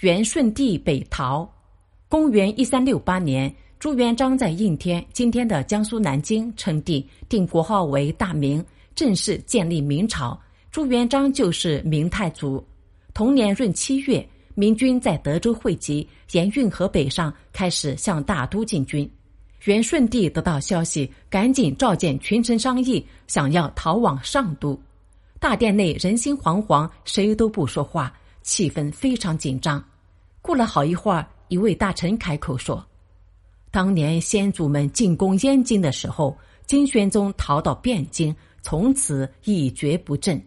元顺帝北逃。公元一三六八年，朱元璋在应天（今天的江苏南京）称帝，定国号为大明，正式建立明朝。朱元璋就是明太祖。同年闰七月，明军在德州汇集，沿运河北上，开始向大都进军。元顺帝得到消息，赶紧召见群臣商议，想要逃往上都。大殿内人心惶惶，谁都不说话，气氛非常紧张。过了好一会儿，一位大臣开口说：“当年先祖们进攻燕京的时候，金宣宗逃到汴京，从此一蹶不振。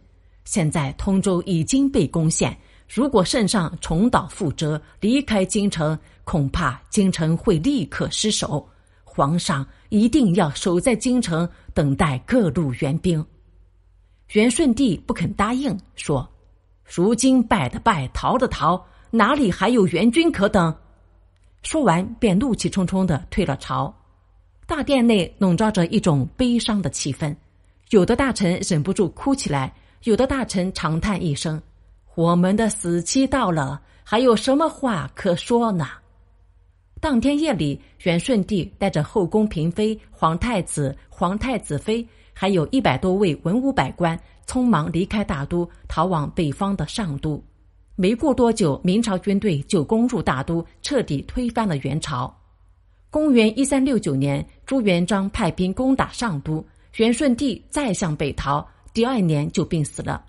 现在通州已经被攻陷，如果圣上重蹈覆辙，离开京城，恐怕京城会立刻失守。皇上一定要守在京城，等待各路援兵。”元顺帝不肯答应，说：“如今败的败，逃的逃，哪里还有援军可等？”说完，便怒气冲冲的退了朝。大殿内笼罩着一种悲伤的气氛，有的大臣忍不住哭起来，有的大臣长叹一声：“我们的死期到了，还有什么话可说呢？”当天夜里，元顺帝带着后宫嫔妃、皇太子、皇太子妃。还有一百多位文武百官匆忙离开大都，逃往北方的上都。没过多久，明朝军队就攻入大都，彻底推翻了元朝。公元一三六九年，朱元璋派兵攻打上都，元顺帝再向北逃，第二年就病死了。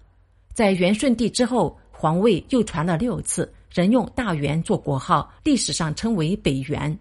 在元顺帝之后，皇位又传了六次，仍用大元做国号，历史上称为北元。